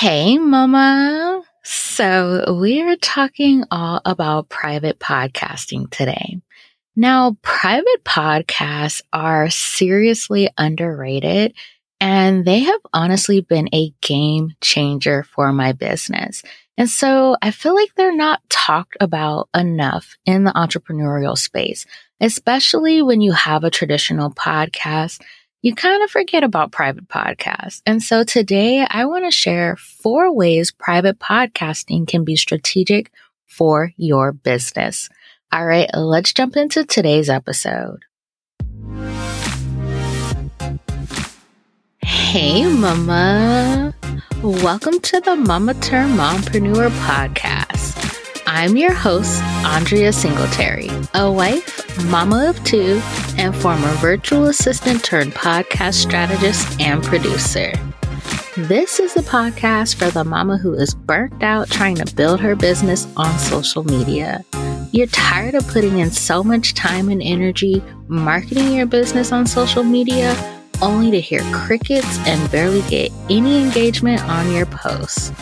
Hey, Mama. So, we're talking all about private podcasting today. Now, private podcasts are seriously underrated and they have honestly been a game changer for my business. And so I feel like they're not talked about enough in the entrepreneurial space, especially when you have a traditional podcast you kind of forget about private podcasts. And so today I want to share four ways private podcasting can be strategic for your business. All right, let's jump into today's episode. Hey, Mama. Welcome to the Mama Turned Mompreneur podcast. I'm your host, Andria Singletary, a wife, mama of two, and former virtual assistant turned podcast strategist and producer. This is a podcast for the mama who is burnt out trying to build her business on social media. You're tired of putting in so much time and energy marketing your business on social media only to hear crickets and barely get any engagement on your posts.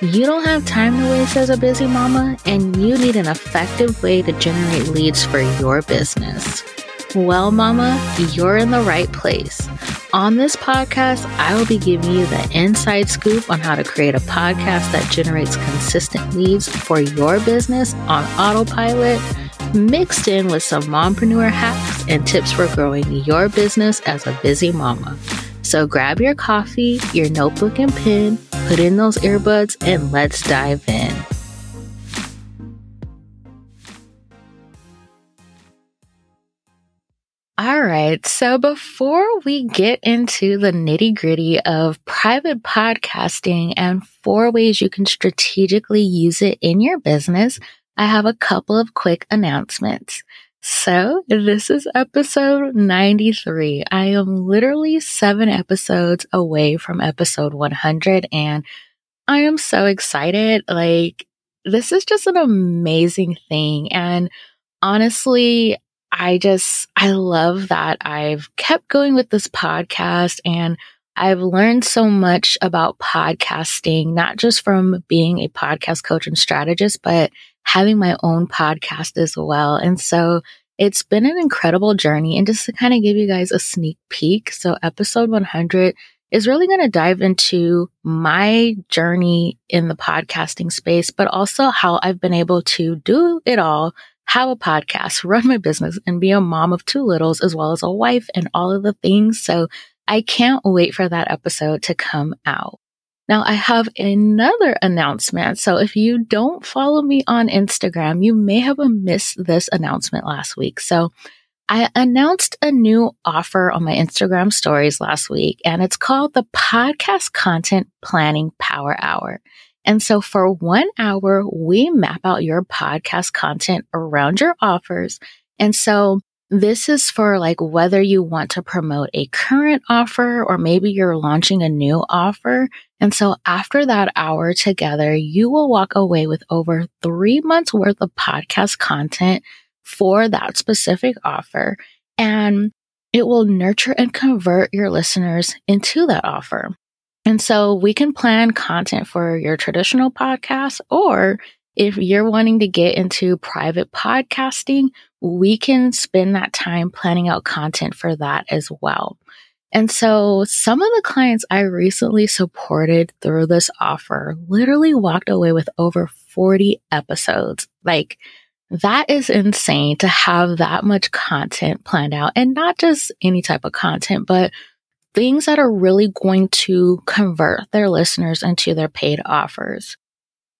You don't have time to waste as a busy mama, and you need an effective way to generate leads for your business. Well, mama, you're in the right place. On this podcast, I will be giving you the inside scoop on how to create a podcast that generates consistent leads for your business on autopilot, mixed in with some mompreneur hacks and tips for growing your business as a busy mama. So grab your coffee, your notebook and pen, put in those earbuds, and let's dive in. Right. So before we get into the nitty gritty of private podcasting and four ways you can strategically use it in your business, I have a couple of quick announcements. So, this is episode 93. I am literally seven episodes away from episode 100, and I am so excited. Like, this is just an amazing thing. And honestly, I just, I love that I've kept going with this podcast and I've learned so much about podcasting, not just from being a podcast coach and strategist, but having my own podcast as well. And so it's been an incredible journey. And just to kind of give you guys a sneak peek. So episode 100 is really going to dive into my journey in the podcasting space, but also how I've been able to do it all, have a podcast, run my business and be a mom of two littles as well as a wife and all of the things. So I can't wait for that episode to come out. Now I have another announcement. So if you don't follow me on Instagram, you may have missed this announcement last week. So I announced a new offer on my Instagram stories last week and it's called the podcast content planning power hour. And so for one hour, we map out your podcast content around your offers. And so this is for like whether you want to promote a current offer or maybe you're launching a new offer. And so after that hour together, you will walk away with over three months worth of podcast content for that specific offer. And it will nurture and convert your listeners into that offer. And so we can plan content for your traditional podcast, or if you're wanting to get into private podcasting, we can spend that time planning out content for that as well. And so some of the clients I recently supported through this offer literally walked away with over 40 episodes. Like that is insane to have that much content planned out and not just any type of content, but things that are really going to convert their listeners into their paid offers.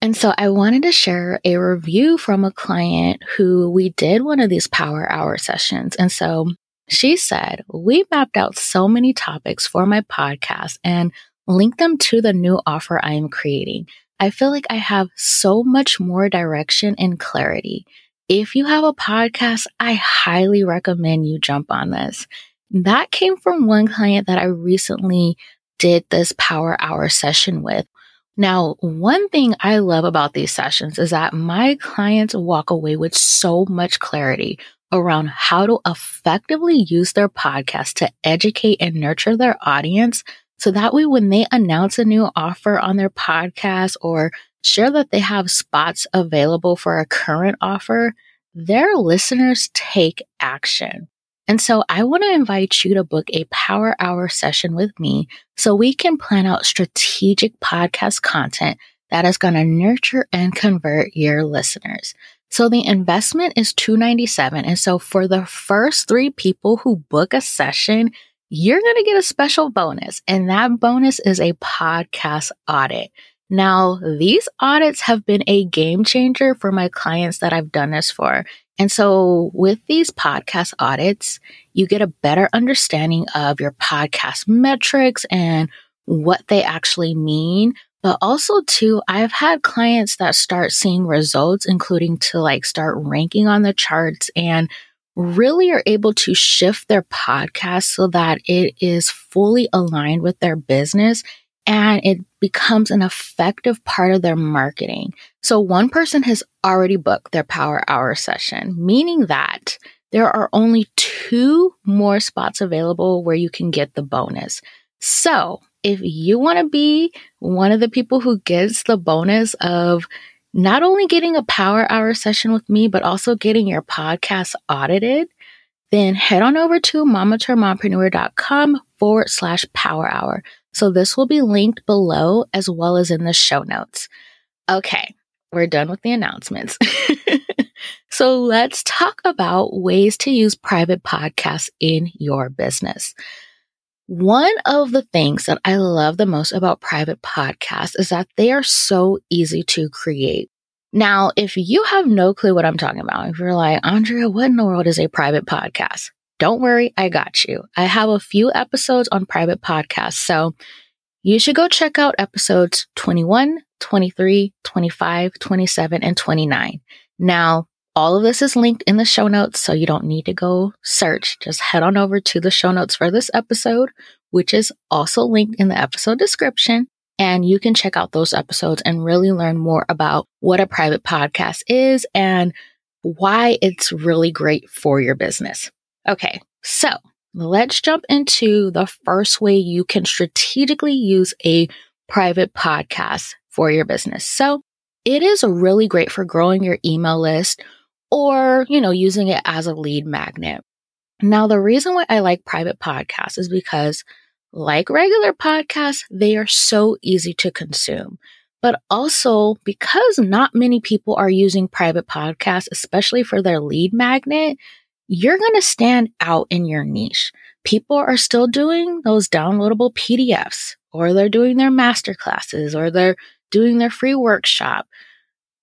And so I wanted to share a review from a client who we did one of these power hour sessions. And so she said, We mapped out so many topics for my podcast and linked them to the new offer I am creating. I feel like I have so much more direction and clarity. If you have a podcast, I highly recommend you jump on this. That came from one client that I recently did this power hour session with. Now, one thing I love about these sessions is that my clients walk away with so much clarity around how to effectively use their podcast to educate and nurture their audience So that way, when they announce a new offer on their podcast or share that they have spots available for a current offer, their listeners take action. And so I want to invite you to book a power hour session with me so we can plan out strategic podcast content that is going to nurture and convert your listeners. So the investment is 297 and so for the first 3 people who book a session, you're going to get a special bonus and that bonus is a podcast audit. Now, these audits have been a game changer for my clients that I've done this for. And so with these podcast audits, you get a better understanding of your podcast metrics and what they actually mean. But also too, I've had clients that start seeing results, including to like start ranking on the charts and really are able to shift their podcast so that it is fully aligned with their business and it becomes an effective part of their marketing. So one person has already booked their power hour session, meaning that there are only two more spots available where you can get the bonus. So if you want to be one of the people who gets the bonus of not only getting a power hour session with me, but also getting your podcast audited, then head on over to mompreneur.com forward slash power hour. So this will be linked below as well as in the show notes. Okay, we're done with the announcements. so let's talk about ways to use private podcasts in your business. One of the things that I love the most about private podcasts is that they are so easy to create. Now, if you have no clue what I'm talking about, if you're like, Andria, what in the world is a private podcast? Don't worry, I got you. I have a few episodes on private podcasts, so you should go check out episodes 21, 23, 25, 27, and 29. Now, all of this is linked in the show notes, so you don't need to go search. Just head on over to the show notes for this episode, which is also linked in the episode description. And you can check out those episodes and really learn more about what a private podcast is and why it's really great for your business. Okay, so let's jump into the first way you can strategically use a private podcast for your business. So it is really great for growing your email list or, you know, using it as a lead magnet. Now, the reason why I like private podcasts is because like regular podcasts, they are so easy to consume. But also because not many people are using private podcasts, especially for their lead magnet, you're going to stand out in your niche. People are still doing those downloadable PDFs, or they're doing their master classes, or they're doing their free workshop.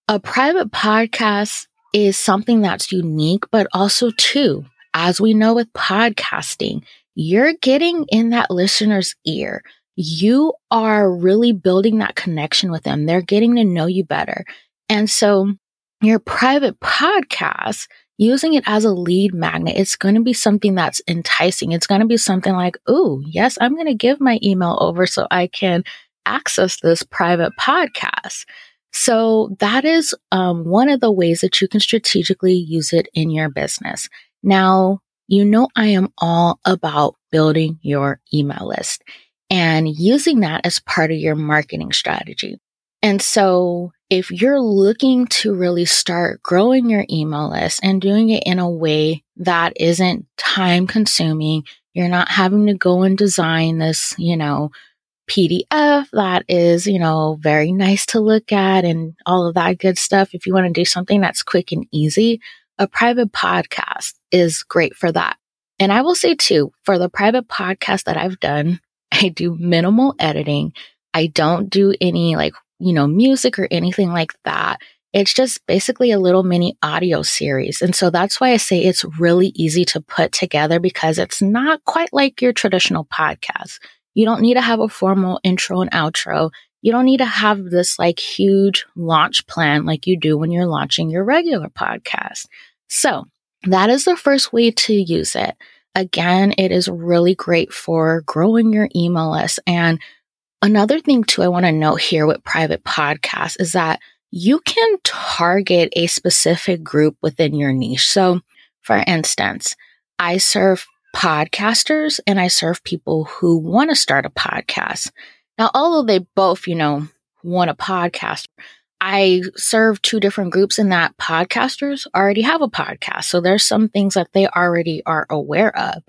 A private podcast is something that's unique, but also too, as we know with podcasting, you're getting in that listener's ear. You are really building that connection with them. They're getting to know you better. And so your private podcast using it as a lead magnet, it's going to be something that's enticing. It's going to be something like, oh, yes, I'm going to give my email over so I can access this private podcast. So that is um, one of the ways that you can strategically use it in your business. Now, you know, I am all about building your email list and using that as part of your marketing strategy. And so if you're looking to really start growing your email list and doing it in a way that isn't time consuming, you're not having to go and design this, you know, PDF that is, you know, very nice to look at and all of that good stuff. If you want to do something that's quick and easy, a private podcast is great for that. And I will say too, for the private podcast that I've done, I do minimal editing. I don't do any like you know, music or anything like that. It's just basically a little mini audio series. And so that's why I say it's really easy to put together because it's not quite like your traditional podcast. You don't need to have a formal intro and outro. You don't need to have this like huge launch plan like you do when you're launching your regular podcast. So that is the first way to use it. Again, it is really great for growing your email list and Another thing too, I want to note here with private podcasts is that you can target a specific group within your niche. So for instance, I serve podcasters and I serve people who want to start a podcast. Now, although they both, you know, want a podcast, I serve two different groups in that podcasters already have a podcast. So there's some things that they already are aware of.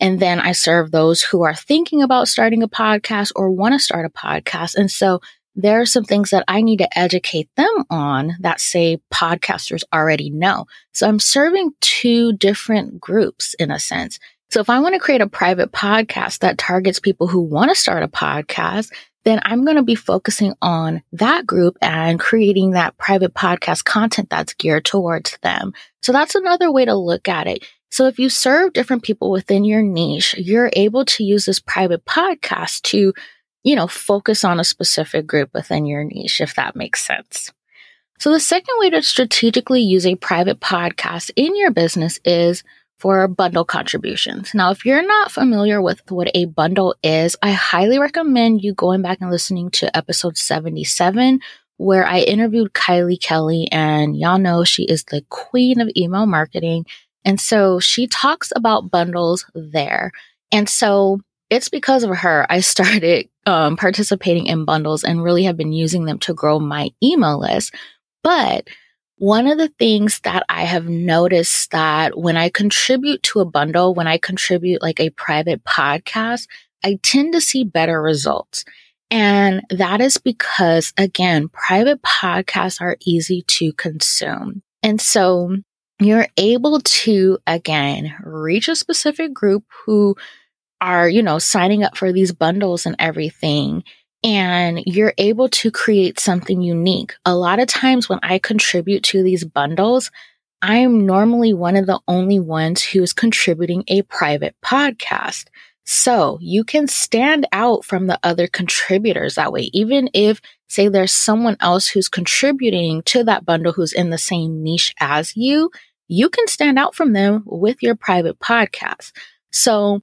And then I serve those who are thinking about starting a podcast or want to start a podcast. And so there are some things that I need to educate them on that say podcasters already know. So I'm serving two different groups in a sense. So if I want to create a private podcast that targets people who want to start a podcast, then I'm going to be focusing on that group and creating that private podcast content that's geared towards them. So that's another way to look at it. So if you serve different people within your niche, you're able to use this private podcast to, you know, focus on a specific group within your niche, if that makes sense. So the second way to strategically use a private podcast in your business is for bundle contributions. Now, if you're not familiar with what a bundle is, I highly recommend you going back and listening to episode 77, where I interviewed Kylie Kelly, and y'all know she is the queen of email marketing. And so she talks about bundles there. And so it's because of her I started um, participating in bundles and really have been using them to grow my email list. But one of the things that I have noticed that when I contribute to a bundle, when I contribute like a private podcast, I tend to see better results. And that is because again, private podcasts are easy to consume. And so you're able to again reach a specific group who are, you know, signing up for these bundles and everything and you're able to create something unique. A lot of times when I contribute to these bundles, I am normally one of the only ones who is contributing a private podcast. So you can stand out from the other contributors that way. Even if, say, there's someone else who's contributing to that bundle who's in the same niche as you, you can stand out from them with your private podcast. So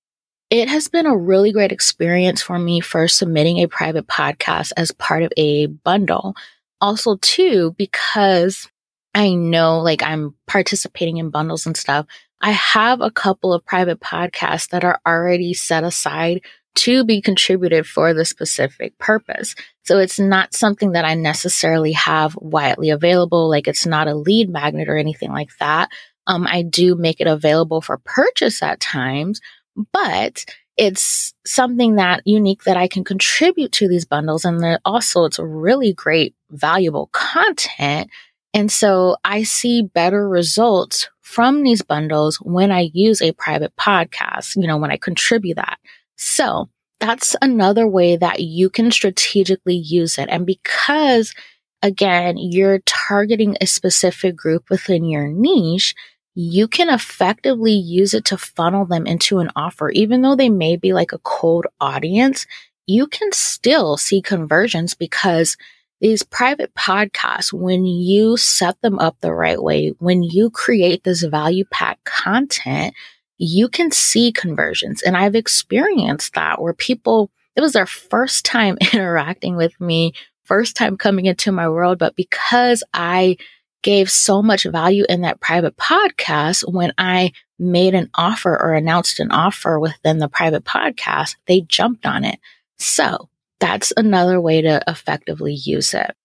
it has been a really great experience for me for submitting a private podcast as part of a bundle. Also, too, because I know like I'm participating in bundles and stuff. I have a couple of private podcasts that are already set aside to be contributed for the specific purpose. So it's not something that I necessarily have widely available. Like it's not a lead magnet or anything like that. Um, I do make it available for purchase at times, but it's something that unique that I can contribute to these bundles. And also it's really great, valuable content. And so I see better results from these bundles when I use a private podcast, you know, when I contribute that. So that's another way that you can strategically use it. And because again, you're targeting a specific group within your niche, you can effectively use it to funnel them into an offer. Even though they may be like a cold audience, you can still see conversions because these private podcasts, when you set them up the right way, when you create this value pack content, you can see conversions. And I've experienced that where people, it was their first time interacting with me, first time coming into my world, but because I gave so much value in that private podcast when I made an offer or announced an offer within the private podcast, they jumped on it. So that's another way to effectively use it.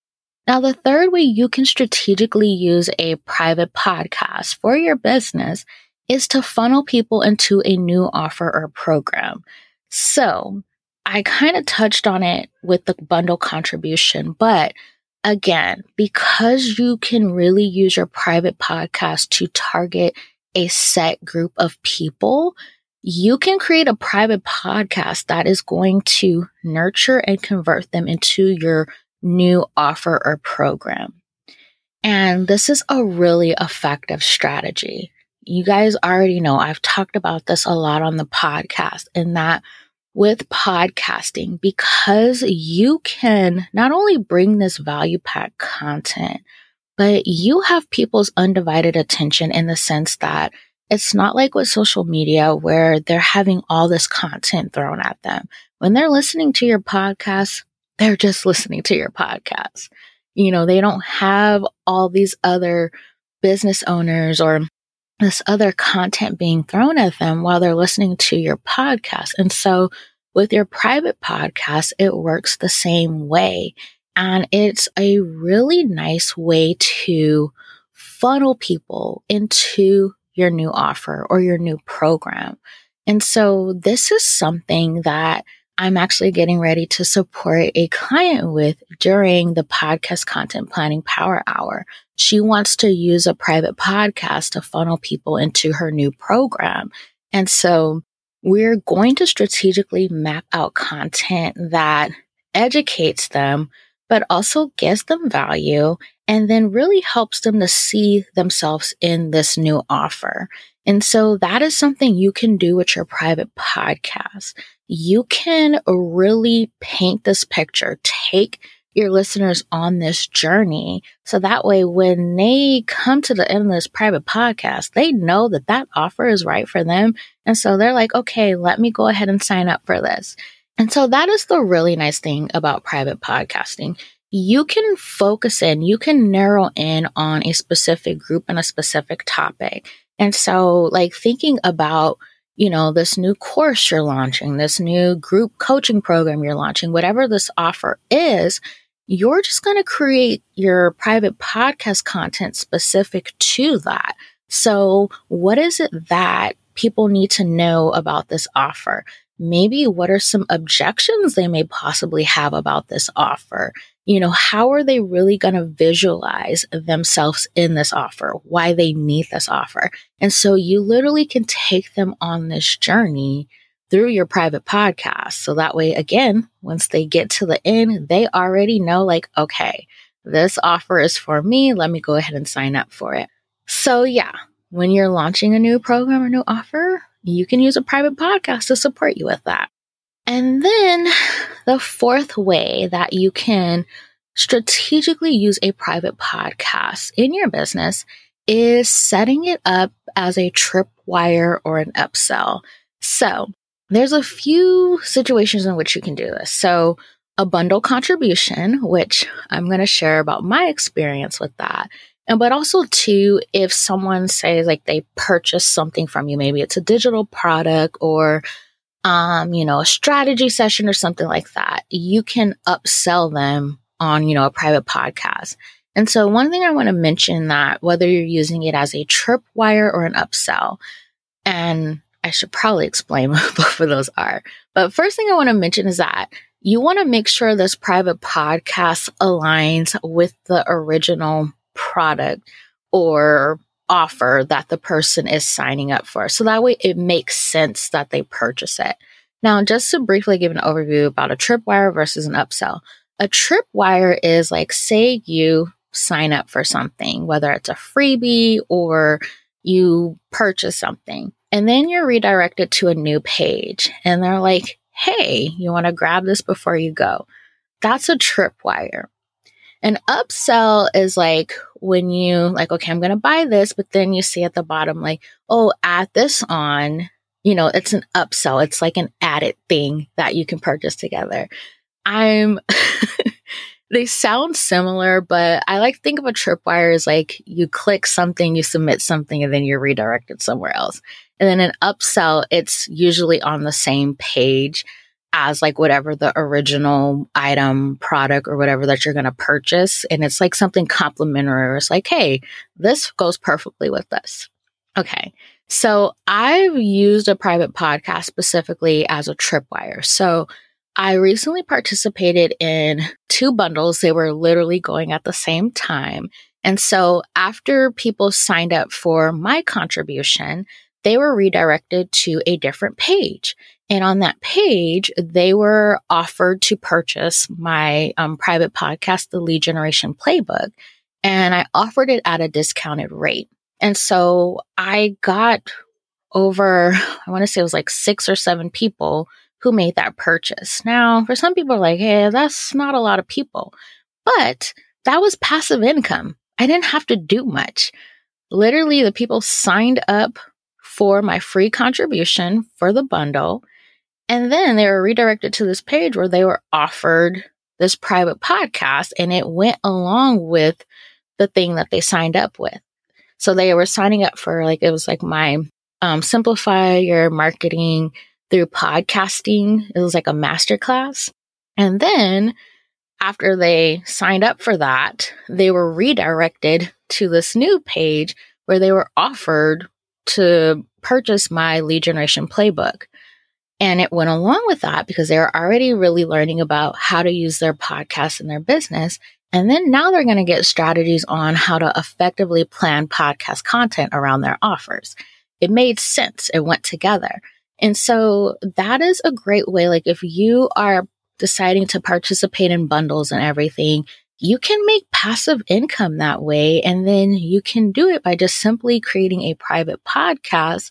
Now, the third way you can strategically use a private podcast for your business is to funnel people into a new offer or program. So I kind of touched on it with the bundle contribution, but again, because you can really use your private podcast to target a set group of people, you can create a private podcast that is going to nurture and convert them into your new offer or program. And this is a really effective strategy. You guys already know I've talked about this a lot on the podcast in that with podcasting because you can not only bring this value pack content, but you have people's undivided attention in the sense that it's not like with social media where they're having all this content thrown at them. When they're listening to your podcast, they're just listening to your podcast. You know, they don't have all these other business owners or this other content being thrown at them while they're listening to your podcast. And so with your private podcast, it works the same way. And it's a really nice way to funnel people into your new offer or your new program. And so this is something that I'm actually getting ready to support a client with during the podcast content planning power hour. She wants to use a private podcast to funnel people into her new program. And so we're going to strategically map out content that educates them, but also gives them value and then really helps them to see themselves in this new offer. And so that is something you can do with your private podcast. You can really paint this picture, take your listeners on this journey. So that way, when they come to the end of this private podcast, they know that that offer is right for them. And so they're like, okay, let me go ahead and sign up for this. And so that is the really nice thing about private podcasting you can focus in, you can narrow in on a specific group and a specific topic. And so, like, thinking about, you know, this new course you're launching, this new group coaching program you're launching, whatever this offer is, you're just going to create your private podcast content specific to that. So, what is it that people need to know about this offer? Maybe what are some objections they may possibly have about this offer? You know, how are they really going to visualize themselves in this offer, why they need this offer? And so you literally can take them on this journey through your private podcast. So that way, again, once they get to the end, they already know, like, okay, this offer is for me. Let me go ahead and sign up for it. So, yeah, when you're launching a new program or new offer, you can use a private podcast to support you with that. And then the fourth way that you can strategically use a private podcast in your business is setting it up as a tripwire or an upsell. So there's a few situations in which you can do this. So a bundle contribution, which I'm going to share about my experience with that. And but also too, if someone says like they purchase something from you, maybe it's a digital product or um, you know, a strategy session or something like that, you can upsell them on, you know, a private podcast. And so one thing I want to mention that whether you're using it as a tripwire or an upsell, and I should probably explain what both of those are. But first thing I want to mention is that you want to make sure this private podcast aligns with the original product or offer that the person is signing up for. So that way it makes sense that they purchase it. Now, just to briefly give an overview about a tripwire versus an upsell. A tripwire is like, say you sign up for something, whether it's a freebie or you purchase something, and then you're redirected to a new page and they're like, hey, you want to grab this before you go. That's a tripwire. An upsell is like when you like, okay, I'm going to buy this, but then you see at the bottom, like, oh, add this on, you know, it's an upsell. It's like an added thing that you can purchase together. I'm, they sound similar, but I like think of a tripwire as like you click something, you submit something, and then you're redirected somewhere else. And then an upsell, it's usually on the same page as like whatever the original item, product, or whatever that you're going to purchase. And it's like something complimentary. It's like, hey, this goes perfectly with this. Okay. So I've used a private podcast specifically as a tripwire. So I recently participated in two bundles. They were literally going at the same time. And so after people signed up for my contribution, they were redirected to a different page. And on that page, they were offered to purchase my um, private podcast, The Lead Generation Playbook. And I offered it at a discounted rate. And so I got over, I want to say it was like six or seven people who made that purchase. Now, for some people, like, hey, that's not a lot of people, but that was passive income. I didn't have to do much. Literally, the people signed up for my free contribution for the bundle. And then they were redirected to this page where they were offered this private podcast and it went along with the thing that they signed up with. So they were signing up for like, it was like my um, simplify your marketing through podcasting. It was like a master class. And then after they signed up for that, they were redirected to this new page where they were offered to purchase my lead generation playbook. And it went along with that because they were already really learning about how to use their podcast in their business. And then now they're going to get strategies on how to effectively plan podcast content around their offers. It made sense. It went together. And so that is a great way. Like if you are deciding to participate in bundles and everything, you can make passive income that way. And then you can do it by just simply creating a private podcast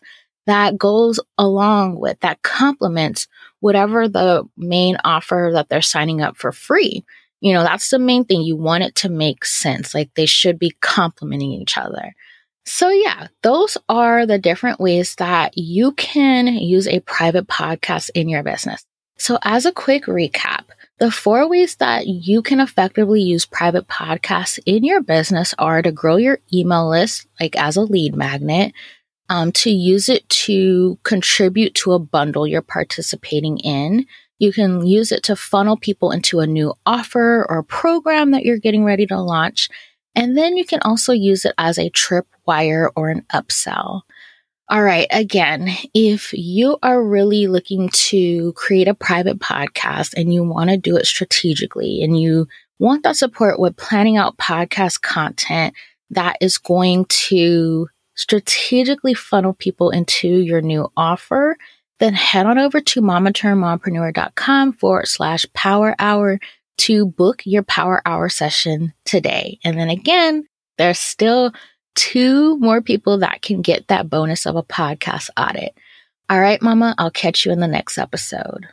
that goes along with, that complements whatever the main offer that they're signing up for free. You know, that's the main thing. You want it to make sense. Like they should be complementing each other. So, yeah, those are the different ways that you can use a private podcast in your business. So, as a quick recap, the four ways that you can effectively use private podcasts in your business are to grow your email list, like as a lead magnet, um, to use it to contribute to a bundle you're participating in, you can use it to funnel people into a new offer or program that you're getting ready to launch. And then you can also use it as a tripwire or an upsell. All right. Again, if you are really looking to create a private podcast and you want to do it strategically and you want that support with planning out podcast content that is going to strategically funnel people into your new offer, then head on over to mamaturnedmompreneur.com forward slash power hour to book your power hour session today. And then again, there's still two more people that can get that bonus of a podcast audit. All right, Mama, I'll catch you in the next episode.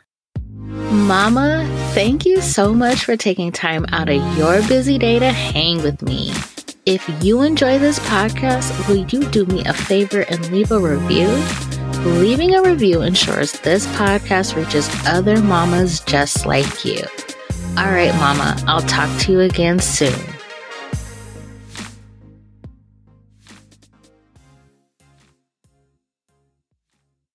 Mama, thank you so much for taking time out of your busy day to hang with me. If you enjoy this podcast, will you do me a favor and leave a review? Leaving a review ensures this podcast reaches other mamas just like you. All right, mama, I'll talk to you again soon.